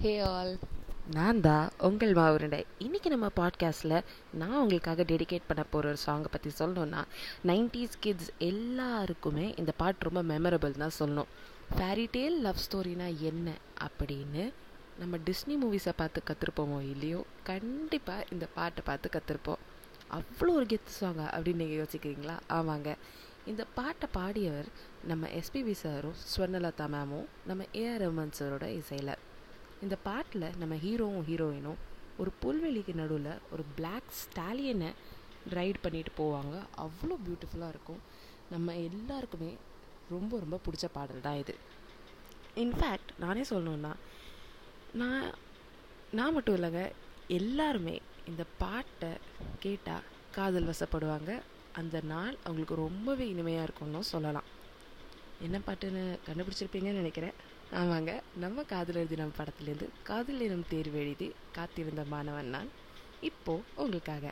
Hey all நான் தான் உங்கள் மாவுருண்டை. இன்றைக்கி நம்ம பாட்காஸ்ட்டில் நான் உங்களுக்காக டெடிகேட் பண்ண போகிற ஒரு சாங்கை பற்றி சொல்லணுன்னா நைன்டிஸ் கிட்ஸ் எல்லாருக்குமே இந்த பாட்டு ரொம்ப மெமரபிள் தான் சொல்லணும். ஃபேரிடேல் லவ் ஸ்டோரினா என்ன அப்படின்னு நம்ம டிஸ்னி மூவிஸை பார்த்து கற்றுருப்போமோ இல்லையோ கண்டிப்பாக இந்த பாட்டை பார்த்து கற்றுருப்போம் அவ்வளோ ஒரு கெத்து சாங்கா அப்படின்னு நீங்கள் யோசிக்கிறீங்களா? ஆமாங்க. இந்த பாட்டை பாடியவர் நம்ம எஸ்பிபி சாரும் ஸ்வர்ணலதா மேமும் நம்ம ஏஆர் ரஹ்மான் சாரோட இசையில். இந்த பாட்டில் நம்ம ஹீரோவும் ஹீரோயினும் ஒரு புல்வெளிக்கு நடுவில் ஒரு பிளாக் ஸ்டாலியனை ரைட் பண்ணிட்டு போவாங்க. அவ்வளோ பியூட்டிஃபுல்லாக இருக்கும். நம்ம எல்லாருக்குமே ரொம்ப ரொம்ப பிடிச்ச பாடல் தான் இது. இன்ஃபேக்ட் நானே சொல்லணுன்னா நான் நான் மட்டும் இல்லைங்க எல்லாருமே இந்த பாட்டை கேட்டால் காதல் வசப்படுவாங்க. அந்த நாள் அவங்களுக்கு ரொம்பவே இனிமையாக இருக்கும்னு சொல்லலாம். என்ன பாட்டுன்னு கண்டுபிடிச்சிருப்பீங்கன்னு நினைக்கிறேன். ஆமாங்க. நம்ம காதலர் தினம் படத்துலேருந்து காதல் தினம் தேர்வு எழுதி காத்திருந்த மாணவன் நான். இப்போ உங்களுக்காக.